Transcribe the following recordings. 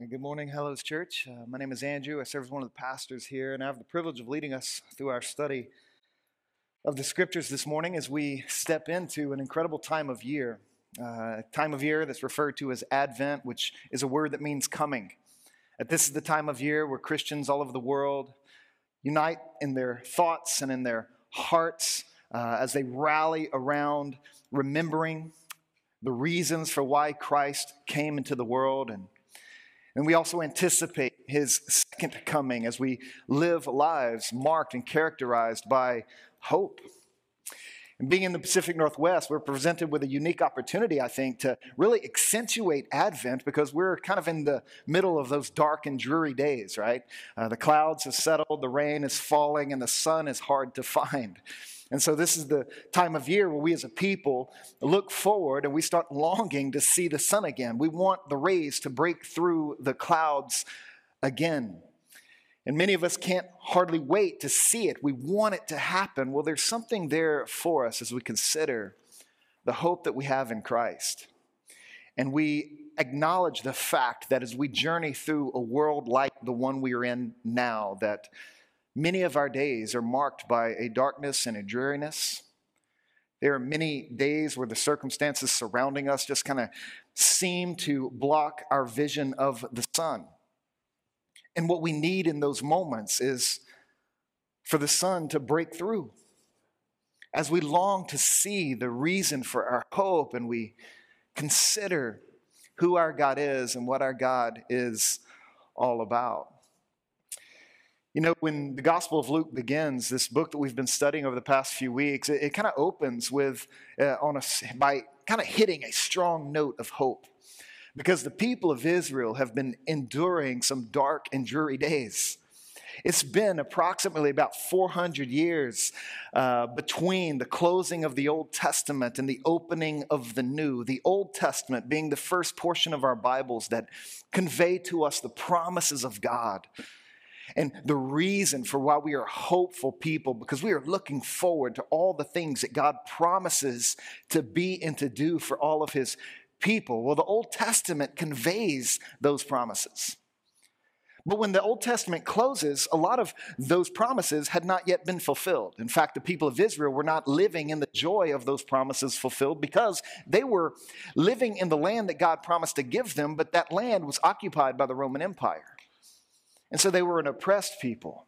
Good morning, Hello's Church. Uh, my name is Andrew. I serve as one of the pastors here, and I have the privilege of leading us through our study of the scriptures this morning as we step into an incredible time of year. Uh, time of year that's referred to as Advent, which is a word that means coming. That this is the time of year where Christians all over the world unite in their thoughts and in their hearts uh, as they rally around remembering the reasons for why Christ came into the world and and we also anticipate his second coming as we live lives marked and characterized by hope. And being in the Pacific Northwest, we're presented with a unique opportunity, I think, to really accentuate Advent because we're kind of in the middle of those dark and dreary days, right? Uh, the clouds have settled, the rain is falling, and the sun is hard to find. And so, this is the time of year where we as a people look forward and we start longing to see the sun again. We want the rays to break through the clouds again. And many of us can't hardly wait to see it. We want it to happen. Well, there's something there for us as we consider the hope that we have in Christ. And we acknowledge the fact that as we journey through a world like the one we are in now, that Many of our days are marked by a darkness and a dreariness. There are many days where the circumstances surrounding us just kind of seem to block our vision of the sun. And what we need in those moments is for the sun to break through. As we long to see the reason for our hope and we consider who our God is and what our God is all about. You know, when the Gospel of Luke begins, this book that we've been studying over the past few weeks, it, it kind of opens with uh, on a by kind of hitting a strong note of hope, because the people of Israel have been enduring some dark and dreary days. It's been approximately about 400 years uh, between the closing of the Old Testament and the opening of the New. The Old Testament being the first portion of our Bibles that convey to us the promises of God and the reason for why we are hopeful people, because we are looking forward to all the things that God promises to be and to do for all of his people. Well, the Old Testament conveys those promises. But when the Old Testament closes, a lot of those promises had not yet been fulfilled. In fact, the people of Israel were not living in the joy of those promises fulfilled because they were living in the land that God promised to give them, but that land was occupied by the Roman Empire. And so they were an oppressed people.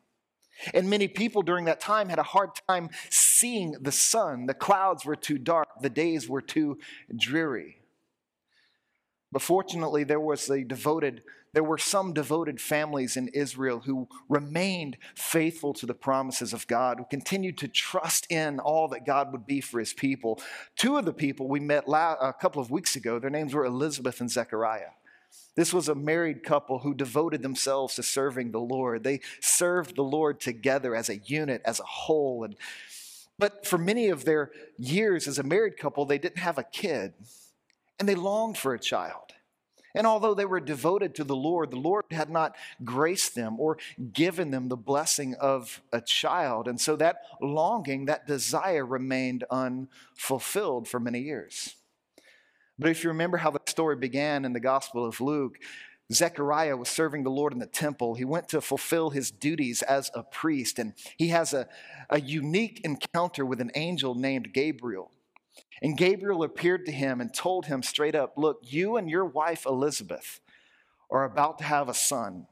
And many people during that time had a hard time seeing the sun. The clouds were too dark, the days were too dreary. But fortunately, there was a devoted, there were some devoted families in Israel who remained faithful to the promises of God, who continued to trust in all that God would be for his people. Two of the people we met a couple of weeks ago, their names were Elizabeth and Zechariah. This was a married couple who devoted themselves to serving the Lord. They served the Lord together as a unit, as a whole. And, but for many of their years as a married couple, they didn't have a kid, and they longed for a child. And although they were devoted to the Lord, the Lord had not graced them or given them the blessing of a child. And so that longing, that desire remained unfulfilled for many years. But if you remember how the story began in the Gospel of Luke, Zechariah was serving the Lord in the temple. He went to fulfill his duties as a priest, and he has a, a unique encounter with an angel named Gabriel. And Gabriel appeared to him and told him straight up Look, you and your wife Elizabeth are about to have a son.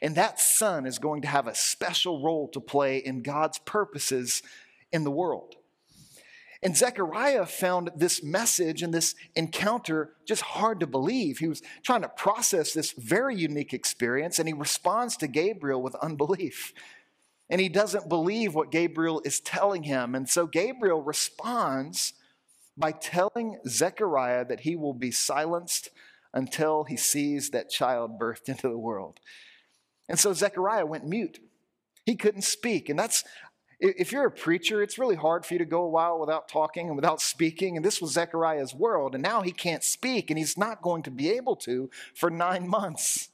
And that son is going to have a special role to play in God's purposes in the world. And Zechariah found this message and this encounter just hard to believe. He was trying to process this very unique experience, and he responds to Gabriel with unbelief. And he doesn't believe what Gabriel is telling him. And so Gabriel responds by telling Zechariah that he will be silenced until he sees that child birthed into the world. And so Zechariah went mute. He couldn't speak. And that's if you're a preacher, it's really hard for you to go a while without talking and without speaking. And this was Zechariah's world. And now he can't speak, and he's not going to be able to for nine months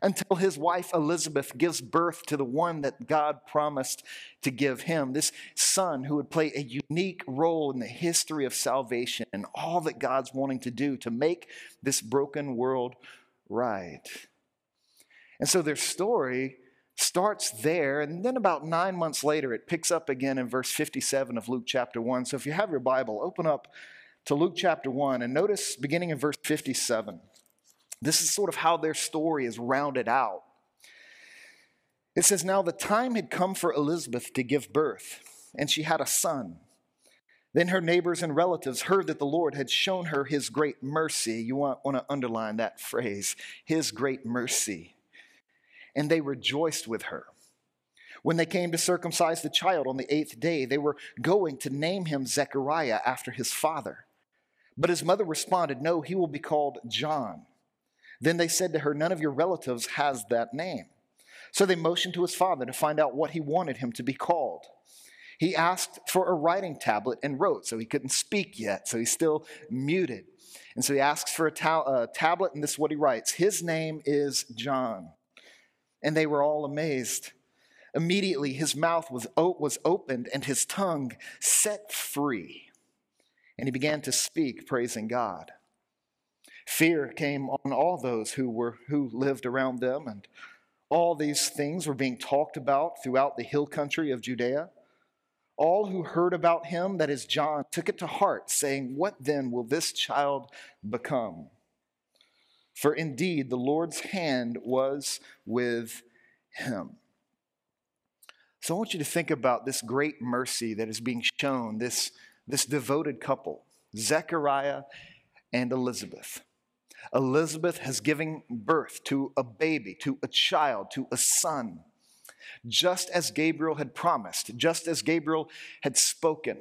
until his wife Elizabeth gives birth to the one that God promised to give him. This son who would play a unique role in the history of salvation and all that God's wanting to do to make this broken world right. And so their story starts there, and then about nine months later, it picks up again in verse 57 of Luke chapter 1. So if you have your Bible, open up to Luke chapter 1 and notice beginning in verse 57. This is sort of how their story is rounded out. It says, Now the time had come for Elizabeth to give birth, and she had a son. Then her neighbors and relatives heard that the Lord had shown her his great mercy. You want, want to underline that phrase, his great mercy. And they rejoiced with her. When they came to circumcise the child on the eighth day, they were going to name him Zechariah after his father. But his mother responded, No, he will be called John. Then they said to her, None of your relatives has that name. So they motioned to his father to find out what he wanted him to be called. He asked for a writing tablet and wrote, so he couldn't speak yet, so he's still muted. And so he asks for a, ta- a tablet, and this is what he writes His name is John. And they were all amazed. Immediately his mouth was, was opened and his tongue set free. And he began to speak, praising God. Fear came on all those who, were, who lived around them, and all these things were being talked about throughout the hill country of Judea. All who heard about him, that is John, took it to heart, saying, What then will this child become? For indeed the Lord's hand was with him. So I want you to think about this great mercy that is being shown, this, this devoted couple, Zechariah and Elizabeth. Elizabeth has given birth to a baby, to a child, to a son, just as Gabriel had promised, just as Gabriel had spoken.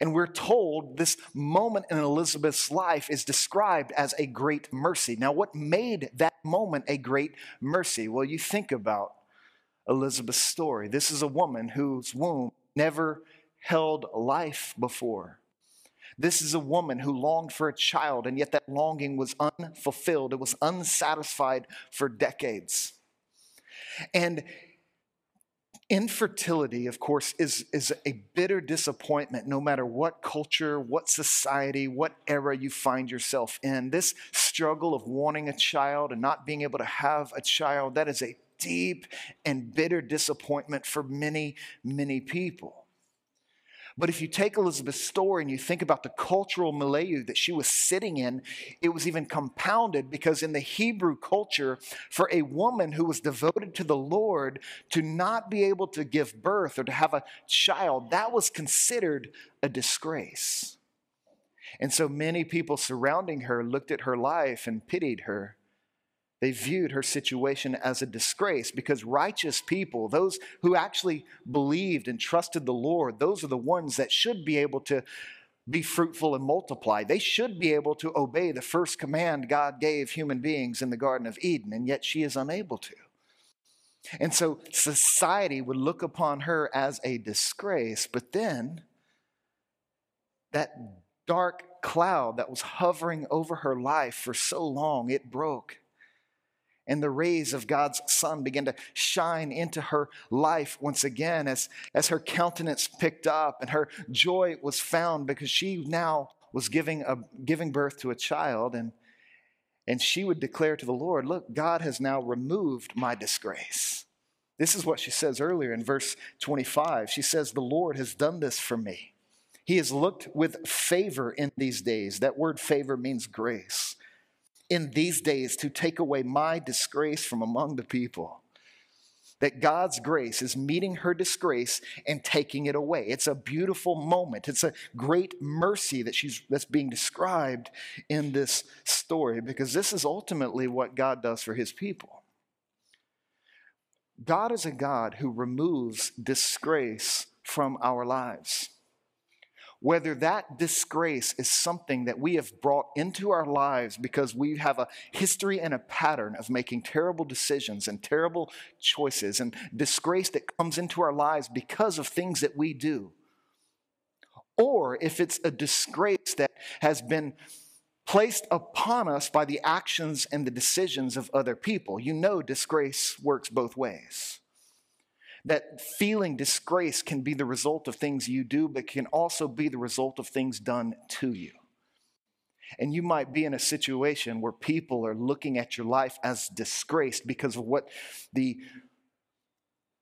And we're told this moment in Elizabeth's life is described as a great mercy. Now, what made that moment a great mercy? Well, you think about Elizabeth's story. This is a woman whose womb never held life before. This is a woman who longed for a child, and yet that longing was unfulfilled. It was unsatisfied for decades. And infertility, of course, is, is a bitter disappointment no matter what culture, what society, what era you find yourself in. This struggle of wanting a child and not being able to have a child, that is a deep and bitter disappointment for many, many people. But if you take Elizabeth's story and you think about the cultural milieu that she was sitting in, it was even compounded because in the Hebrew culture, for a woman who was devoted to the Lord to not be able to give birth or to have a child, that was considered a disgrace. And so many people surrounding her looked at her life and pitied her. They viewed her situation as a disgrace because righteous people, those who actually believed and trusted the Lord, those are the ones that should be able to be fruitful and multiply. They should be able to obey the first command God gave human beings in the Garden of Eden, and yet she is unable to. And so society would look upon her as a disgrace, but then that dark cloud that was hovering over her life for so long, it broke and the rays of God's sun began to shine into her life once again as, as her countenance picked up and her joy was found because she now was giving, a, giving birth to a child and, and she would declare to the Lord, Look, God has now removed my disgrace. This is what she says earlier in verse 25. She says, The Lord has done this for me. He has looked with favor in these days. That word favor means grace in these days to take away my disgrace from among the people. That God's grace is meeting her disgrace and taking it away. It's a beautiful moment. It's a great mercy that she's, that's being described in this story because this is ultimately what God does for his people. God is a God who removes disgrace from our lives whether that disgrace is something that we have brought into our lives because we have a history and a pattern of making terrible decisions and terrible choices, and disgrace that comes into our lives because of things that we do, or if it's a disgrace that has been placed upon us by the actions and the decisions of other people. You know, disgrace works both ways that feeling disgrace can be the result of things you do, but can also be the result of things done to you. And you might be in a situation where people are looking at your life as disgraced because of what the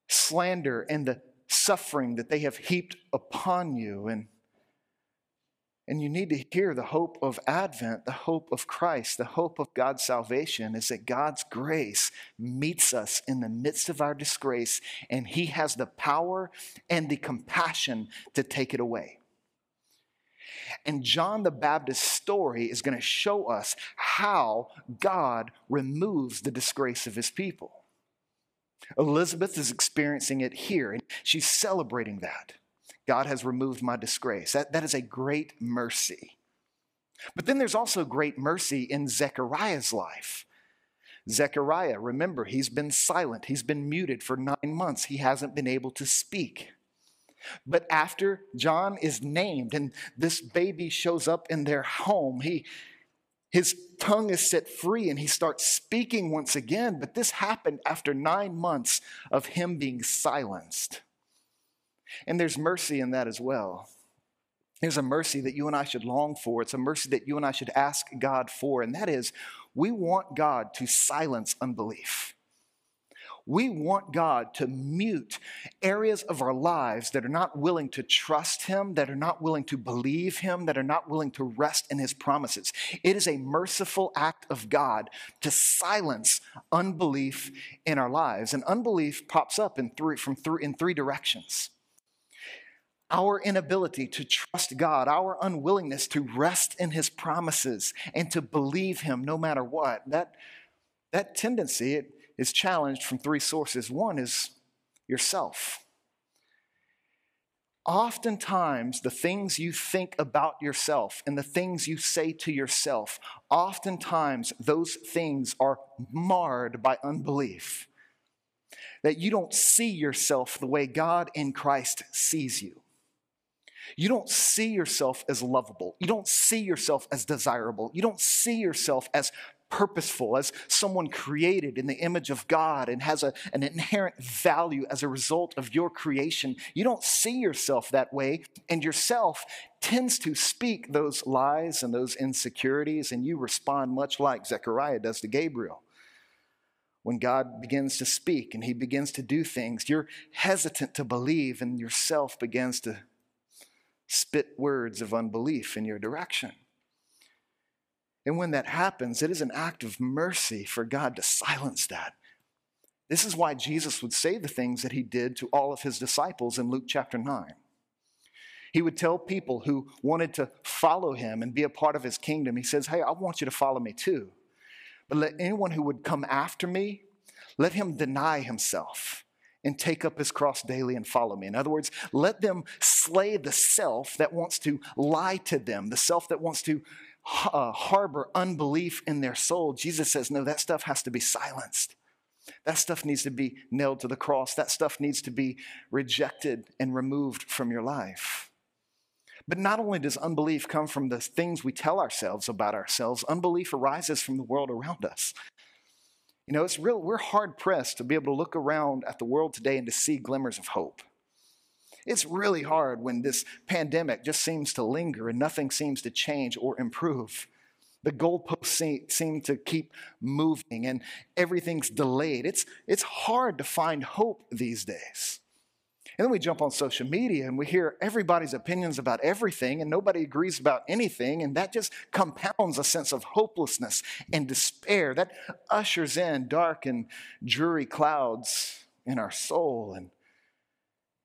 slander and the suffering that they have heaped upon you. And, and you need to hear the hope of Advent, the hope of Christ, the hope of God's salvation is that God's grace meets us in the midst of our disgrace, and He has the power and the compassion to take it away. And John the Baptist's story is going to show us how God removes the disgrace of his people. Elizabeth is experiencing it here, and she's celebrating that. God has removed my disgrace. That, that is a great mercy. But then there's also great mercy in Zechariah's life. Zechariah, remember, he's been silent, he's been muted for nine months, he hasn't been able to speak. But after John is named and this baby shows up in their home, he, his tongue is set free and he starts speaking once again. But this happened after nine months of him being silenced. And there's mercy in that as well. There's a mercy that you and I should long for. It's a mercy that you and I should ask God for. And that is, we want God to silence unbelief. We want God to mute areas of our lives that are not willing to trust Him, that are not willing to believe Him, that are not willing to rest in His promises. It is a merciful act of God to silence unbelief in our lives. And unbelief pops up in three, from three, in three directions our inability to trust God, our unwillingness to rest in His promises and to believe Him no matter what, that, that tendency, it, is challenged from three sources. One is yourself. Oftentimes, the things you think about yourself and the things you say to yourself, oftentimes those things are marred by unbelief. That you don't see yourself the way God in Christ sees you. You don't see yourself as lovable. You don't see yourself as desirable. You don't see yourself as purposeful, as someone created in the image of God and has a, an inherent value as a result of your creation. You don't see yourself that way, and yourself tends to speak those lies and those insecurities, and you respond much like Zechariah does to Gabriel. When God begins to speak and he begins to do things, you're hesitant to believe, and yourself begins to spit words of unbelief in your direction. And when that happens, it is an act of mercy for God to silence that. This is why Jesus would say the things that he did to all of his disciples in Luke chapter 9. He would tell people who wanted to follow him and be a part of his kingdom, he says, Hey, I want you to follow me too. But let anyone who would come after me, let him deny himself and take up his cross daily and follow me. In other words, let them slay the self that wants to lie to them, the self that wants to uh, harbor unbelief in their soul, Jesus says, no, that stuff has to be silenced. That stuff needs to be nailed to the cross. That stuff needs to be rejected and removed from your life. But not only does unbelief come from the things we tell ourselves about ourselves, unbelief arises from the world around us. You know, it's real, we're hard pressed to be able to look around at the world today and to see glimmers of hope. It's really hard when this pandemic just seems to linger and nothing seems to change or improve. The goalposts seem to keep moving and everything's delayed. It's, it's hard to find hope these days. And then we jump on social media and we hear everybody's opinions about everything, and nobody agrees about anything, and that just compounds a sense of hopelessness and despair. That ushers in dark and dreary clouds in our soul. And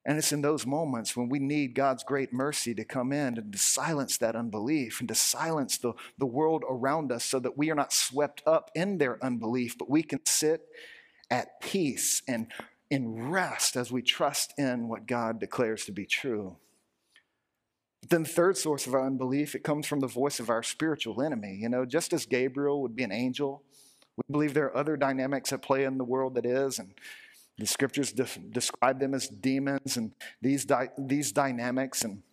and it's in those moments when we need God's great mercy to come in and to silence that unbelief and to silence the, the world around us so that we are not swept up in their unbelief, but we can sit at peace and in rest as we trust in what God declares to be true. Then the third source of our unbelief, it comes from the voice of our spiritual enemy. You know, just as Gabriel would be an angel, we believe there are other dynamics at play in the world that is, and the scriptures de- describe them as demons and these, di- these dynamics. And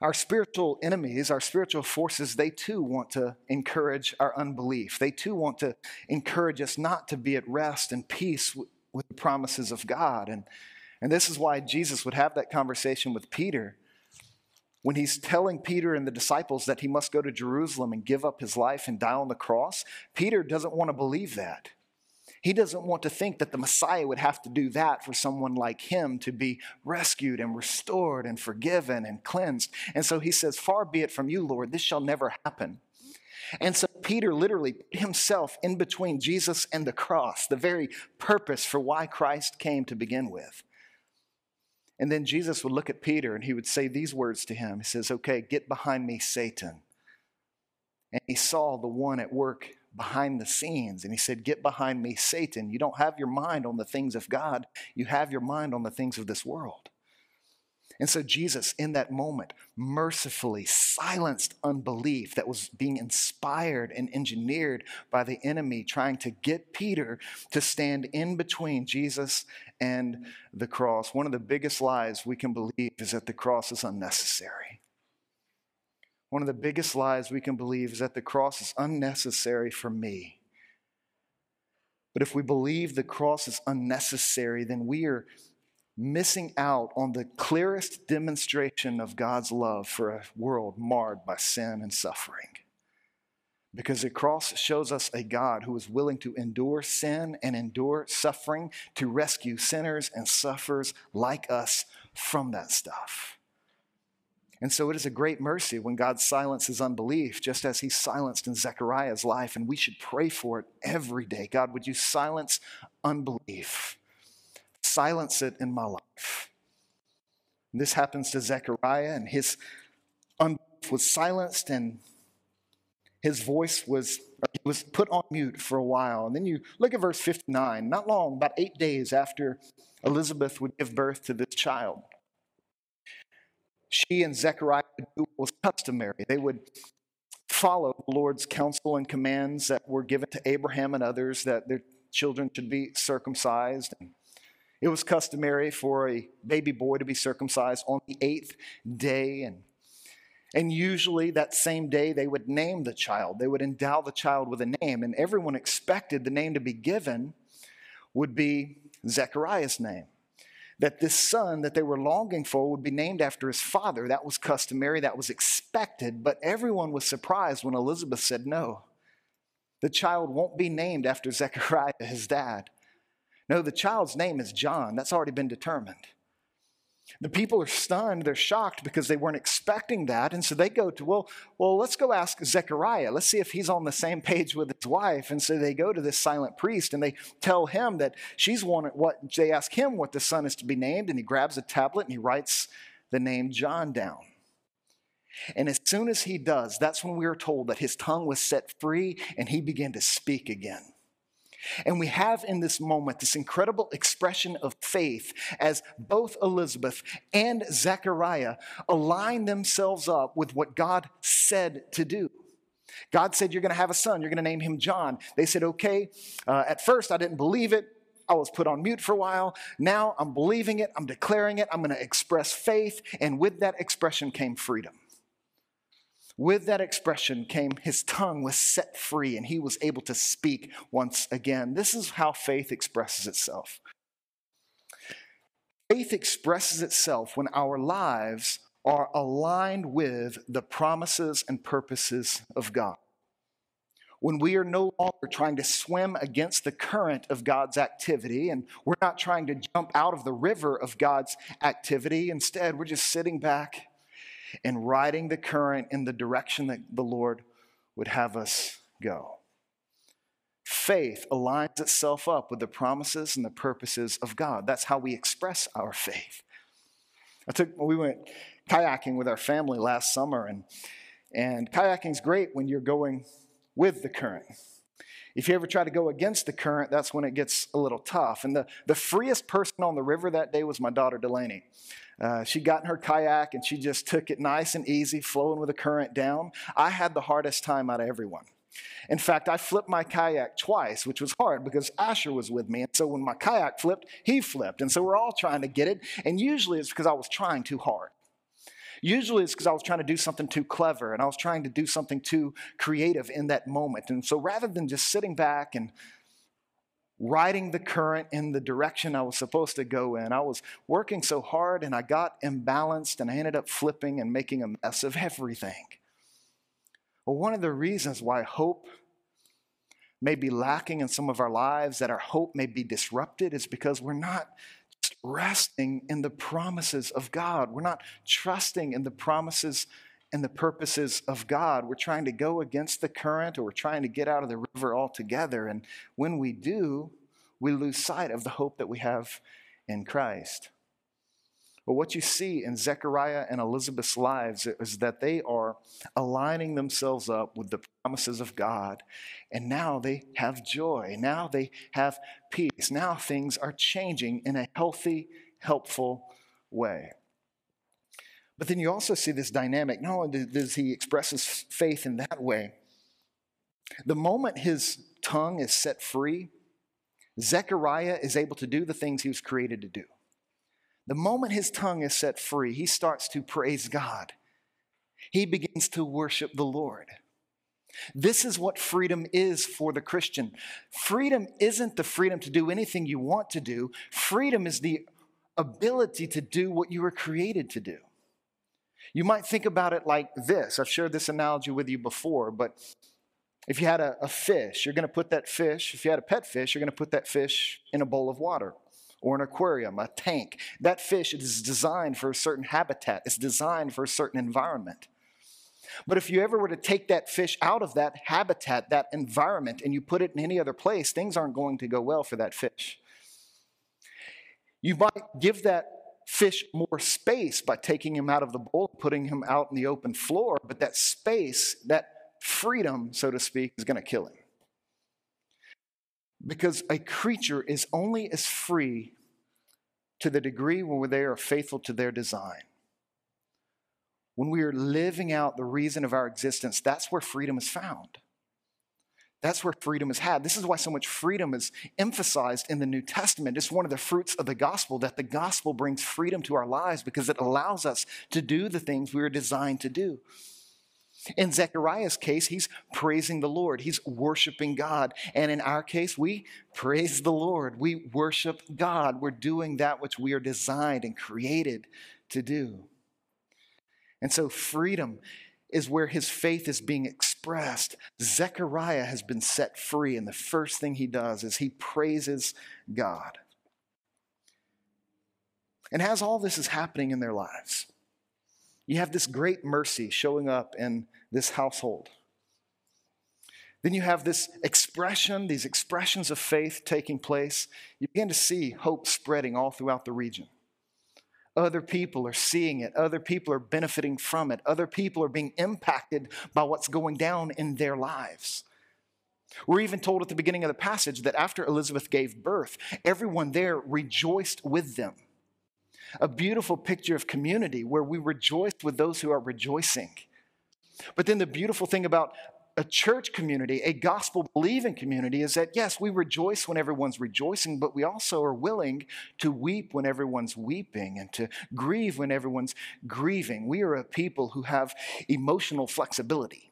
our spiritual enemies, our spiritual forces, they too want to encourage our unbelief. They too want to encourage us not to be at rest and peace with the promises of God. And, and this is why Jesus would have that conversation with Peter when he's telling Peter and the disciples that he must go to Jerusalem and give up his life and die on the cross, Peter doesn't want to believe that. He doesn't want to think that the Messiah would have to do that for someone like him to be rescued and restored and forgiven and cleansed. And so he says, Far be it from you, Lord, this shall never happen. And so Peter literally put himself in between Jesus and the cross, the very purpose for why Christ came to begin with. And then Jesus would look at Peter and he would say these words to him He says, Okay, get behind me, Satan. And he saw the one at work behind the scenes. And he said, Get behind me, Satan. You don't have your mind on the things of God, you have your mind on the things of this world. And so Jesus, in that moment, mercifully silenced unbelief that was being inspired and engineered by the enemy, trying to get Peter to stand in between Jesus and the cross. One of the biggest lies we can believe is that the cross is unnecessary. One of the biggest lies we can believe is that the cross is unnecessary for me. But if we believe the cross is unnecessary, then we are missing out on the clearest demonstration of God's love for a world marred by sin and suffering. Because the cross shows us a God who is willing to endure sin and endure suffering to rescue sinners and sufferers like us from that stuff. And so it is a great mercy when God silences unbelief, just as he silenced in Zechariah's life. And we should pray for it every day. God, would you silence unbelief? Silence it in my life. And this happens to Zechariah, and his unbelief was silenced, and his voice was, was put on mute for a while. And then you look at verse 59, not long, about eight days after Elizabeth would give birth to this child. She and Zechariah would do what was customary. They would follow the Lord's counsel and commands that were given to Abraham and others that their children should be circumcised. And it was customary for a baby boy to be circumcised on the eighth day. And, and usually that same day, they would name the child. They would endow the child with a name. And everyone expected the name to be given would be Zechariah's name. That this son that they were longing for would be named after his father. That was customary, that was expected. But everyone was surprised when Elizabeth said no. The child won't be named after Zechariah, his dad. No, the child's name is John. That's already been determined. The people are stunned, they're shocked because they weren't expecting that. And so they go to, well, well, let's go ask Zechariah. Let's see if he's on the same page with his wife. And so they go to this silent priest and they tell him that she's wanted what they ask him what the son is to be named, and he grabs a tablet and he writes the name John down. And as soon as he does, that's when we are told that his tongue was set free and he began to speak again. And we have in this moment this incredible expression of faith as both Elizabeth and Zechariah align themselves up with what God said to do. God said, You're going to have a son, you're going to name him John. They said, Okay. Uh, at first, I didn't believe it. I was put on mute for a while. Now I'm believing it, I'm declaring it, I'm going to express faith. And with that expression came freedom. With that expression came his tongue was set free and he was able to speak once again. This is how faith expresses itself. Faith expresses itself when our lives are aligned with the promises and purposes of God. When we are no longer trying to swim against the current of God's activity and we're not trying to jump out of the river of God's activity, instead, we're just sitting back and riding the current in the direction that the Lord would have us go. Faith aligns itself up with the promises and the purposes of God. That's how we express our faith. I took we went kayaking with our family last summer and and kayaking's great when you're going with the current. If you ever try to go against the current, that's when it gets a little tough. And the, the freest person on the river that day was my daughter Delaney. Uh, she got in her kayak and she just took it nice and easy, flowing with the current down. I had the hardest time out of everyone. In fact, I flipped my kayak twice, which was hard because Asher was with me. And so when my kayak flipped, he flipped. And so we're all trying to get it. And usually it's because I was trying too hard. Usually it's because I was trying to do something too clever and I was trying to do something too creative in that moment. And so rather than just sitting back and riding the current in the direction I was supposed to go in. I was working so hard and I got imbalanced and I ended up flipping and making a mess of everything. Well, one of the reasons why hope may be lacking in some of our lives, that our hope may be disrupted, is because we're not resting in the promises of God. We're not trusting in the promises and the purposes of God. We're trying to go against the current or we're trying to get out of the river altogether. And when we do, we lose sight of the hope that we have in Christ. But what you see in Zechariah and Elizabeth's lives is that they are aligning themselves up with the promises of God. And now they have joy. Now they have peace. Now things are changing in a healthy, helpful way. But then you also see this dynamic. Not only does he express his faith in that way, the moment his tongue is set free, Zechariah is able to do the things he was created to do. The moment his tongue is set free, he starts to praise God. He begins to worship the Lord. This is what freedom is for the Christian. Freedom isn't the freedom to do anything you want to do, freedom is the ability to do what you were created to do. You might think about it like this. I've shared this analogy with you before, but if you had a, a fish, you're going to put that fish, if you had a pet fish, you're going to put that fish in a bowl of water or an aquarium, a tank. That fish is designed for a certain habitat, it's designed for a certain environment. But if you ever were to take that fish out of that habitat, that environment, and you put it in any other place, things aren't going to go well for that fish. You might give that fish more space by taking him out of the bowl, putting him out in the open floor, but that space, that freedom, so to speak, is going to kill him. Because a creature is only as free to the degree when they are faithful to their design. When we are living out the reason of our existence, that's where freedom is found. That's where freedom is had. This is why so much freedom is emphasized in the New Testament. It's one of the fruits of the gospel that the gospel brings freedom to our lives because it allows us to do the things we were designed to do. In Zechariah's case, he's praising the Lord, he's worshiping God. And in our case, we praise the Lord, we worship God. We're doing that which we are designed and created to do. And so, freedom is where his faith is being expressed. Zechariah has been set free, and the first thing he does is he praises God. And as all this is happening in their lives, you have this great mercy showing up in this household. Then you have this expression, these expressions of faith taking place. You begin to see hope spreading all throughout the region. Other people are seeing it. Other people are benefiting from it. Other people are being impacted by what's going down in their lives. We're even told at the beginning of the passage that after Elizabeth gave birth, everyone there rejoiced with them a beautiful picture of community where we rejoice with those who are rejoicing. But then the beautiful thing about a church community, a gospel believing community, is that yes, we rejoice when everyone's rejoicing, but we also are willing to weep when everyone's weeping and to grieve when everyone's grieving. We are a people who have emotional flexibility.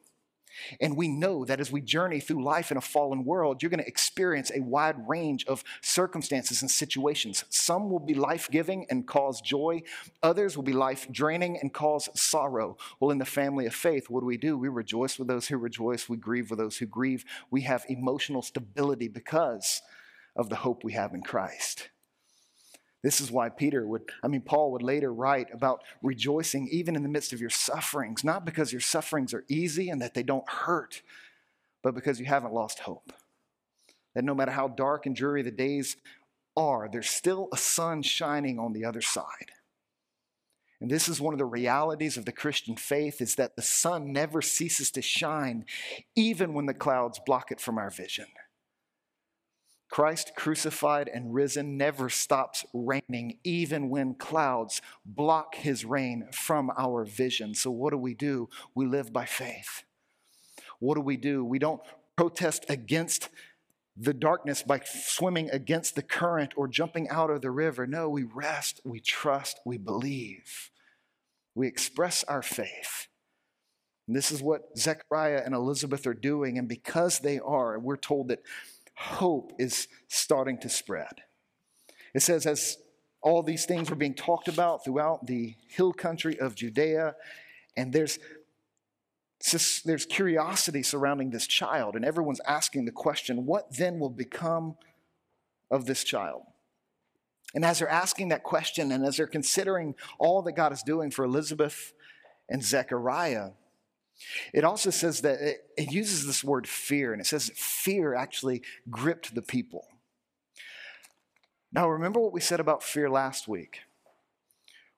And we know that as we journey through life in a fallen world, you're going to experience a wide range of circumstances and situations. Some will be life giving and cause joy, others will be life draining and cause sorrow. Well, in the family of faith, what do we do? We rejoice with those who rejoice, we grieve with those who grieve. We have emotional stability because of the hope we have in Christ. This is why Peter would, I mean, Paul would later write about rejoicing even in the midst of your sufferings, not because your sufferings are easy and that they don't hurt, but because you haven't lost hope. That no matter how dark and dreary the days are, there's still a sun shining on the other side. And this is one of the realities of the Christian faith is that the sun never ceases to shine even when the clouds block it from our vision. Christ crucified and risen never stops reigning, even when clouds block his reign from our vision. So, what do we do? We live by faith. What do we do? We don't protest against the darkness by swimming against the current or jumping out of the river. No, we rest, we trust, we believe. We express our faith. And this is what Zechariah and Elizabeth are doing. And because they are, we're told that hope is starting to spread. It says, as all these things were being talked about throughout the hill country of Judea, and there's there's curiosity surrounding this child, and everyone's asking the question, what then will become of this child? And as they're asking that question, and as they're considering all that God is doing for Elizabeth and Zechariah, it also says that it, it uses this word fear, and it says fear actually gripped the people. Now, remember what we said about fear last week.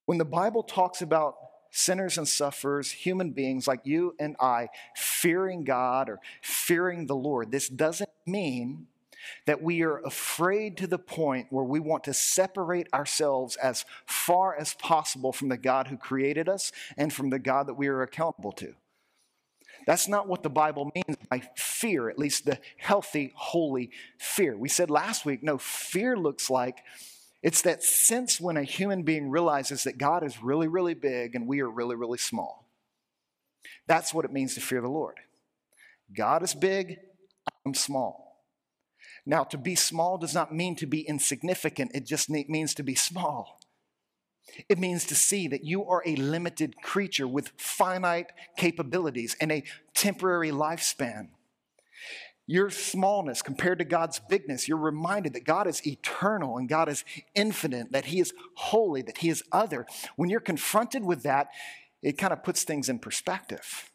When the Bible talks about sinners and sufferers, human beings like you and I, fearing God or fearing the Lord, this doesn't mean that we are afraid to the point where we want to separate ourselves as far as possible from the God who created us and from the God that we are accountable to. That's not what the Bible means by fear, at least the healthy, holy fear. We said last week, no, fear looks like it's that sense when a human being realizes that God is really, really big and we are really, really small. That's what it means to fear the Lord. God is big, I'm small. Now, to be small does not mean to be insignificant, it just means to be small. It means to see that you are a limited creature with finite capabilities and a temporary lifespan. Your smallness compared to God's bigness, you're reminded that God is eternal and God is infinite, that He is holy, that He is other. When you're confronted with that, it kind of puts things in perspective.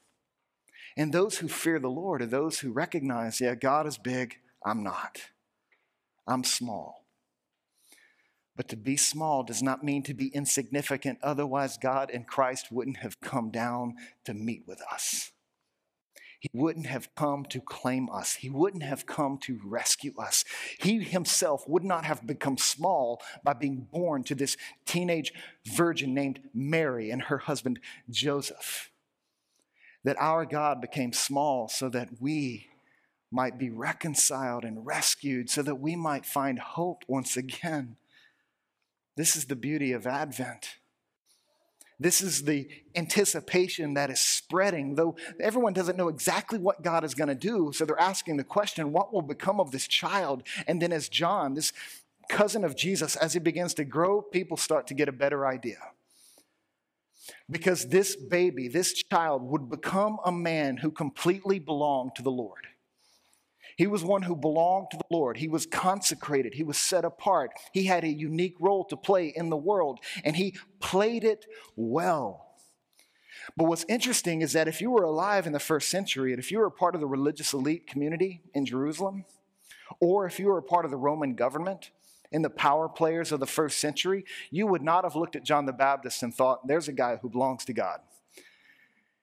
And those who fear the Lord are those who recognize, yeah, God is big, I'm not. I'm small. But to be small does not mean to be insignificant. Otherwise, God and Christ wouldn't have come down to meet with us. He wouldn't have come to claim us. He wouldn't have come to rescue us. He himself would not have become small by being born to this teenage virgin named Mary and her husband Joseph. That our God became small so that we might be reconciled and rescued, so that we might find hope once again. This is the beauty of Advent. This is the anticipation that is spreading, though everyone doesn't know exactly what God is going to do. So they're asking the question, what will become of this child? And then, as John, this cousin of Jesus, as he begins to grow, people start to get a better idea. Because this baby, this child, would become a man who completely belonged to the Lord. He was one who belonged to the Lord. He was consecrated. He was set apart. He had a unique role to play in the world, and he played it well. But what's interesting is that if you were alive in the first century, and if you were a part of the religious elite community in Jerusalem, or if you were a part of the Roman government, in the power players of the first century, you would not have looked at John the Baptist and thought, there's a guy who belongs to God.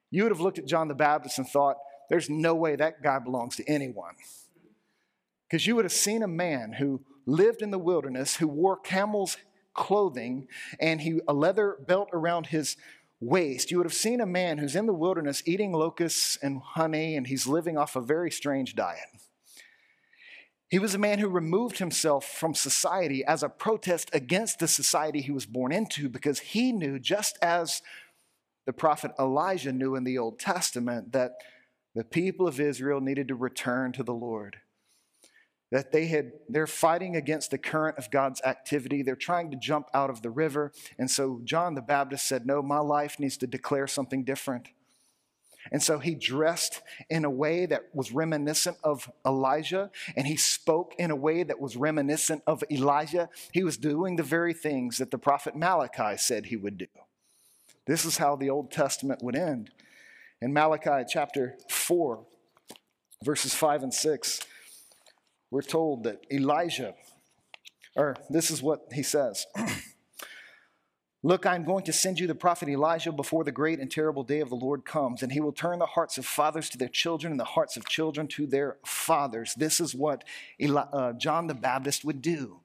You would have looked at John the Baptist and thought, there's no way that guy belongs to anyone. Because you would have seen a man who lived in the wilderness, who wore camel's clothing, and he a leather belt around his waist. You would have seen a man who's in the wilderness eating locusts and honey, and he's living off a very strange diet. He was a man who removed himself from society as a protest against the society he was born into because he knew, just as the prophet Elijah knew in the Old Testament, that the people of Israel needed to return to the Lord that they had they're fighting against the current of God's activity. They're trying to jump out of the river. And so John the Baptist said, "No, my life needs to declare something different." And so he dressed in a way that was reminiscent of Elijah, and he spoke in a way that was reminiscent of Elijah. He was doing the very things that the prophet Malachi said he would do. This is how the Old Testament would end. In Malachi chapter 4, verses 5 and 6, we're told that Elijah, or this is what he says Look, I'm going to send you the prophet Elijah before the great and terrible day of the Lord comes, and he will turn the hearts of fathers to their children and the hearts of children to their fathers. This is what Eli- uh, John the Baptist would do.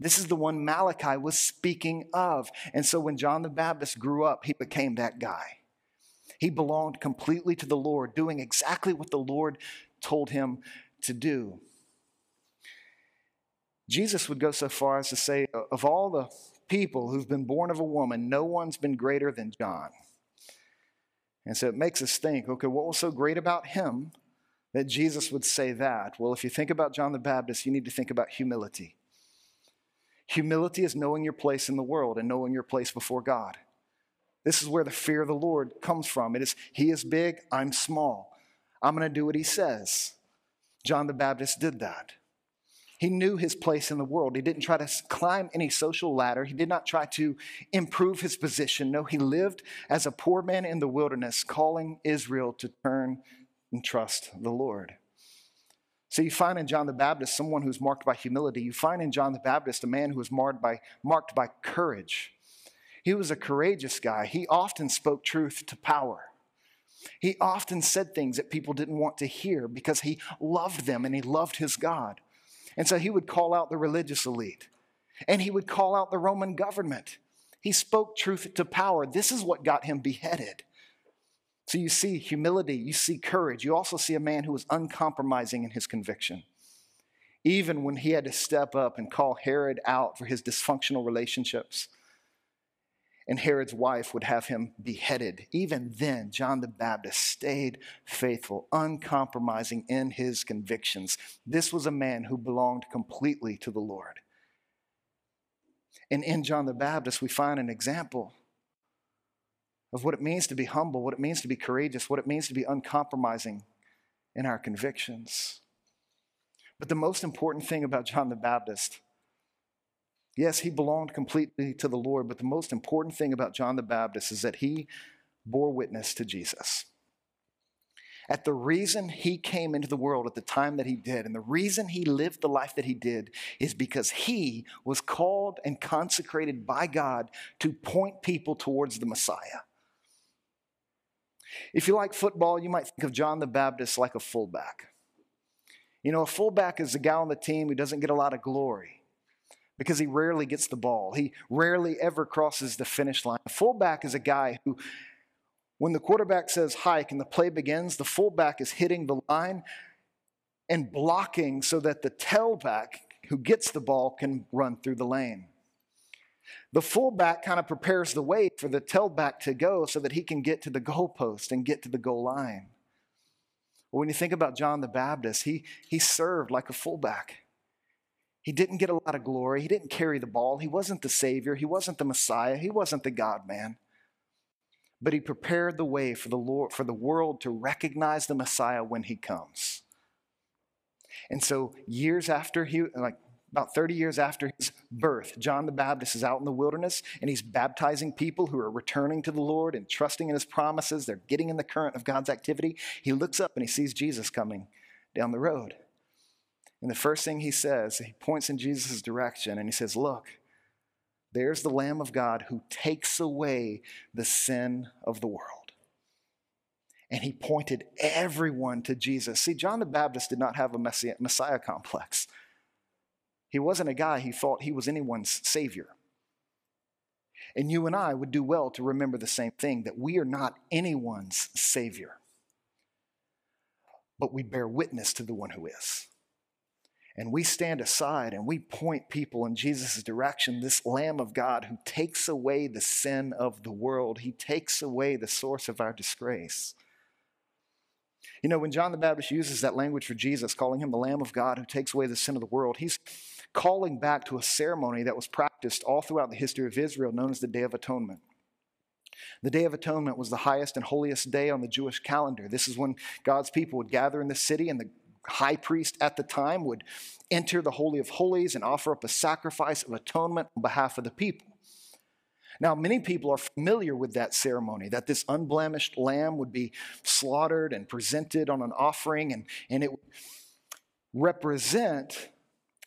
This is the one Malachi was speaking of. And so when John the Baptist grew up, he became that guy. He belonged completely to the Lord, doing exactly what the Lord told him to do. Jesus would go so far as to say, of all the people who've been born of a woman, no one's been greater than John. And so it makes us think okay, what was so great about him that Jesus would say that? Well, if you think about John the Baptist, you need to think about humility. Humility is knowing your place in the world and knowing your place before God. This is where the fear of the Lord comes from. It is, He is big, I'm small. I'm going to do what He says. John the Baptist did that. He knew his place in the world. He didn't try to climb any social ladder. He did not try to improve his position. No, he lived as a poor man in the wilderness, calling Israel to turn and trust the Lord. So you find in John the Baptist someone who's marked by humility. You find in John the Baptist a man who was marked by, marked by courage. He was a courageous guy. He often spoke truth to power. He often said things that people didn't want to hear because he loved them and he loved his God. And so he would call out the religious elite and he would call out the Roman government. He spoke truth to power. This is what got him beheaded. So you see humility, you see courage. You also see a man who was uncompromising in his conviction. Even when he had to step up and call Herod out for his dysfunctional relationships, and Herod's wife would have him beheaded. Even then, John the Baptist stayed faithful, uncompromising in his convictions. This was a man who belonged completely to the Lord. And in John the Baptist, we find an example of what it means to be humble, what it means to be courageous, what it means to be uncompromising in our convictions. But the most important thing about John the Baptist Yes, he belonged completely to the Lord, but the most important thing about John the Baptist is that he bore witness to Jesus. At the reason he came into the world at the time that he did, and the reason he lived the life that he did, is because he was called and consecrated by God to point people towards the Messiah. If you like football, you might think of John the Baptist like a fullback. You know, a fullback is a guy on the team who doesn't get a lot of glory because he rarely gets the ball. He rarely ever crosses the finish line. A fullback is a guy who, when the quarterback says hike and the play begins, the fullback is hitting the line and blocking so that the tailback who gets the ball can run through the lane. The fullback kind of prepares the way for the tailback to go so that he can get to the goalpost and get to the goal line. when you think about John the Baptist, he, he served like a fullback. He didn't get a lot of glory. He didn't carry the ball. He wasn't the Savior. He wasn't the Messiah. He wasn't the God man. But he prepared the way for the, Lord, for the world to recognize the Messiah when he comes. And so, years after he, like about 30 years after his birth, John the Baptist is out in the wilderness and he's baptizing people who are returning to the Lord and trusting in his promises. They're getting in the current of God's activity. He looks up and he sees Jesus coming down the road. And the first thing he says, he points in Jesus' direction and he says, Look, there's the Lamb of God who takes away the sin of the world. And he pointed everyone to Jesus. See, John the Baptist did not have a Messiah complex. He wasn't a guy who thought he was anyone's savior. And you and I would do well to remember the same thing that we are not anyone's savior, but we bear witness to the one who is and we stand aside and we point people in Jesus' direction, this Lamb of God who takes away the sin of the world, he takes away the source of our disgrace. You know, when John the Baptist uses that language for Jesus, calling him the Lamb of God who takes away the sin of the world, he's calling back to a ceremony that was practiced all throughout the history of Israel known as the Day of Atonement. The Day of Atonement was the highest and holiest day on the Jewish calendar. This is when God's people would gather in the city and the high priest at the time would enter the Holy of Holies and offer up a sacrifice of atonement on behalf of the people. Now, many people are familiar with that ceremony, that this unblemished lamb would be slaughtered and presented on an offering, and, and it would represent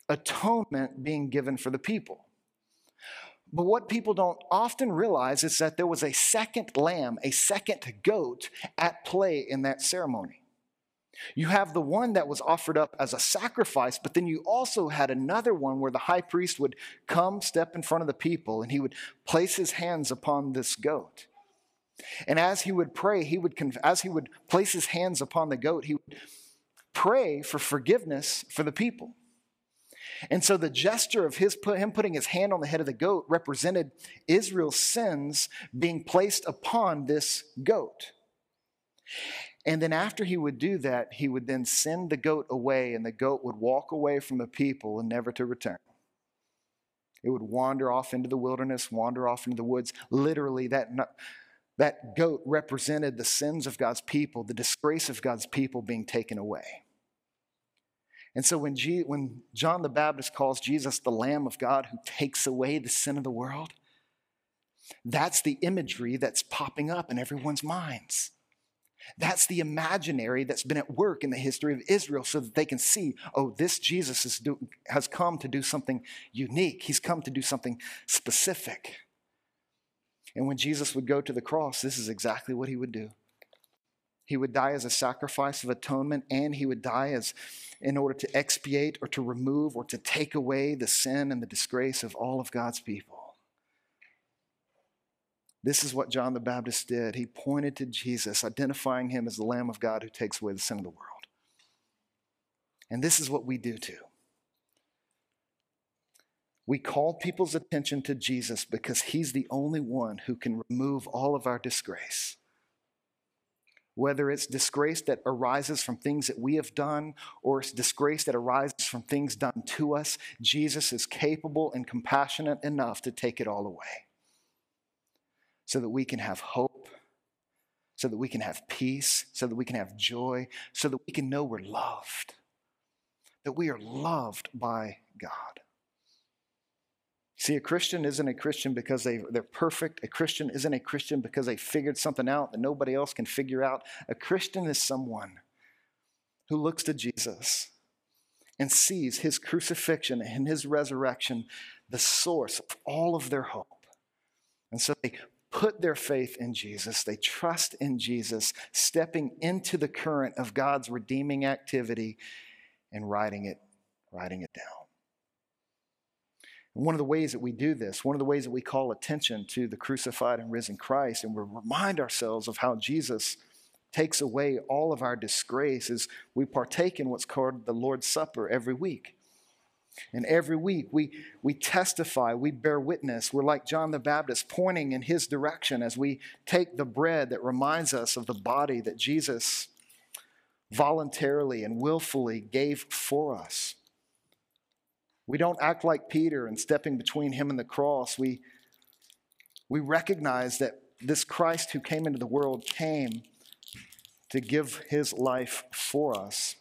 atonement being given for the people. But what people don't often realize is that there was a second lamb, a second goat at play in that ceremony. You have the one that was offered up as a sacrifice, but then you also had another one where the high priest would come, step in front of the people, and he would place his hands upon this goat. And as he would pray, he would as he would place his hands upon the goat, he would pray for forgiveness for the people. And so the gesture of his him putting his hand on the head of the goat represented Israel's sins being placed upon this goat. And then after he would do that, he would then send the goat away, and the goat would walk away from the people and never to return. It would wander off into the wilderness, wander off into the woods. Literally, that, that goat represented the sins of God's people, the disgrace of God's people being taken away. And so when, G, when John the Baptist calls Jesus the Lamb of God who takes away the sin of the world, that's the imagery that's popping up in everyone's minds. That's the imaginary that's been at work in the history of Israel so that they can see, oh, this Jesus do, has come to do something unique. He's come to do something specific. And when Jesus would go to the cross, this is exactly what he would do. He would die as a sacrifice of atonement, and he would die as in order to expiate or to remove or to take away the sin and the disgrace of all of God's people. This is what John the Baptist did. He pointed to Jesus, identifying him as the Lamb of God who takes away the sin of the world. And this is what we do too. We call people's attention to Jesus because he's the only one who can remove all of our disgrace. Whether it's disgrace that arises from things that we have done or it's disgrace that arises from things done to us, Jesus is capable and compassionate enough to take it all away so that we can have hope, so that we can have peace, so that we can have joy, so that we can know we're loved, that we are loved by God. See, a Christian isn't a Christian because they, they're perfect. A Christian isn't a Christian because they figured something out that nobody else can figure out. A Christian is someone who looks to Jesus and sees his crucifixion and his resurrection the source of all of their hope. And so they put their faith in Jesus, they trust in Jesus, stepping into the current of God's redeeming activity and riding it, riding it down. One of the ways that we do this, one of the ways that we call attention to the crucified and risen Christ, and we remind ourselves of how Jesus takes away all of our disgrace, is we partake in what's called the Lord's Supper every week. And every week we, we testify, we bear witness. We're like John the Baptist, pointing in his direction as we take the bread that reminds us of the body that Jesus voluntarily and willfully gave for us. We don't act like Peter and stepping between him and the cross. We, we recognize that this Christ who came into the world came to give his life for us.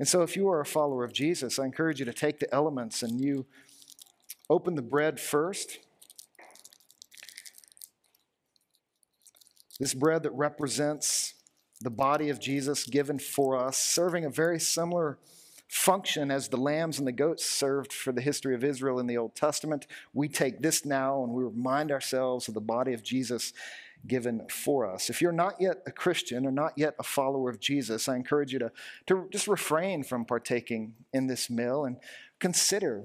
And so, if you are a follower of Jesus, I encourage you to take the elements and you open the bread first. This bread that represents the body of Jesus given for us, serving a very similar function as the lambs and the goats served for the history of Israel in the Old Testament. We take this now and we remind ourselves of the body of Jesus given for us. If you're not yet a Christian or not yet a follower of Jesus, I encourage you to, to just refrain from partaking in this meal and consider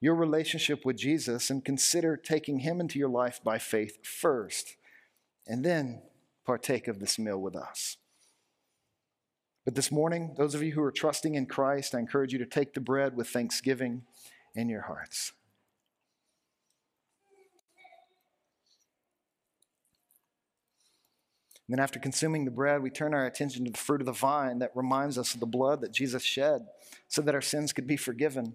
your relationship with Jesus and consider taking him into your life by faith first, and then partake of this meal with us. But this morning, those of you who are trusting in Christ, I encourage you to take the bread with thanksgiving in your hearts. And then, after consuming the bread, we turn our attention to the fruit of the vine that reminds us of the blood that Jesus shed so that our sins could be forgiven.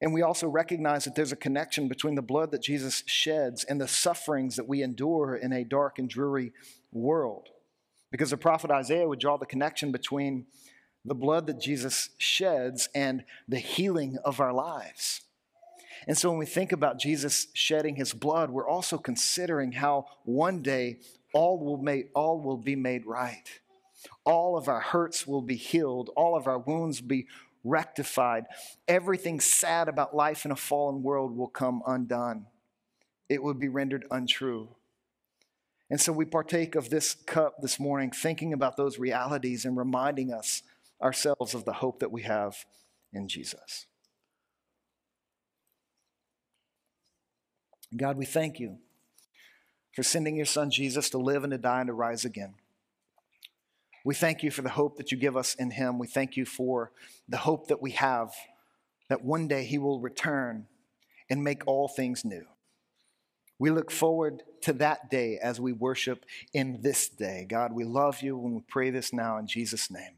And we also recognize that there's a connection between the blood that Jesus sheds and the sufferings that we endure in a dark and dreary world. Because the prophet Isaiah would draw the connection between the blood that Jesus sheds and the healing of our lives. And so when we think about Jesus shedding his blood, we're also considering how one day all will, all will be made right. All of our hurts will be healed. All of our wounds will be rectified. Everything sad about life in a fallen world will come undone. It will be rendered untrue. And so we partake of this cup this morning, thinking about those realities and reminding us ourselves of the hope that we have in Jesus. God, we thank you for sending your son Jesus to live and to die and to rise again. We thank you for the hope that you give us in him. We thank you for the hope that we have that one day he will return and make all things new. We look forward to that day as we worship in this day. God, we love you and we pray this now in Jesus' name.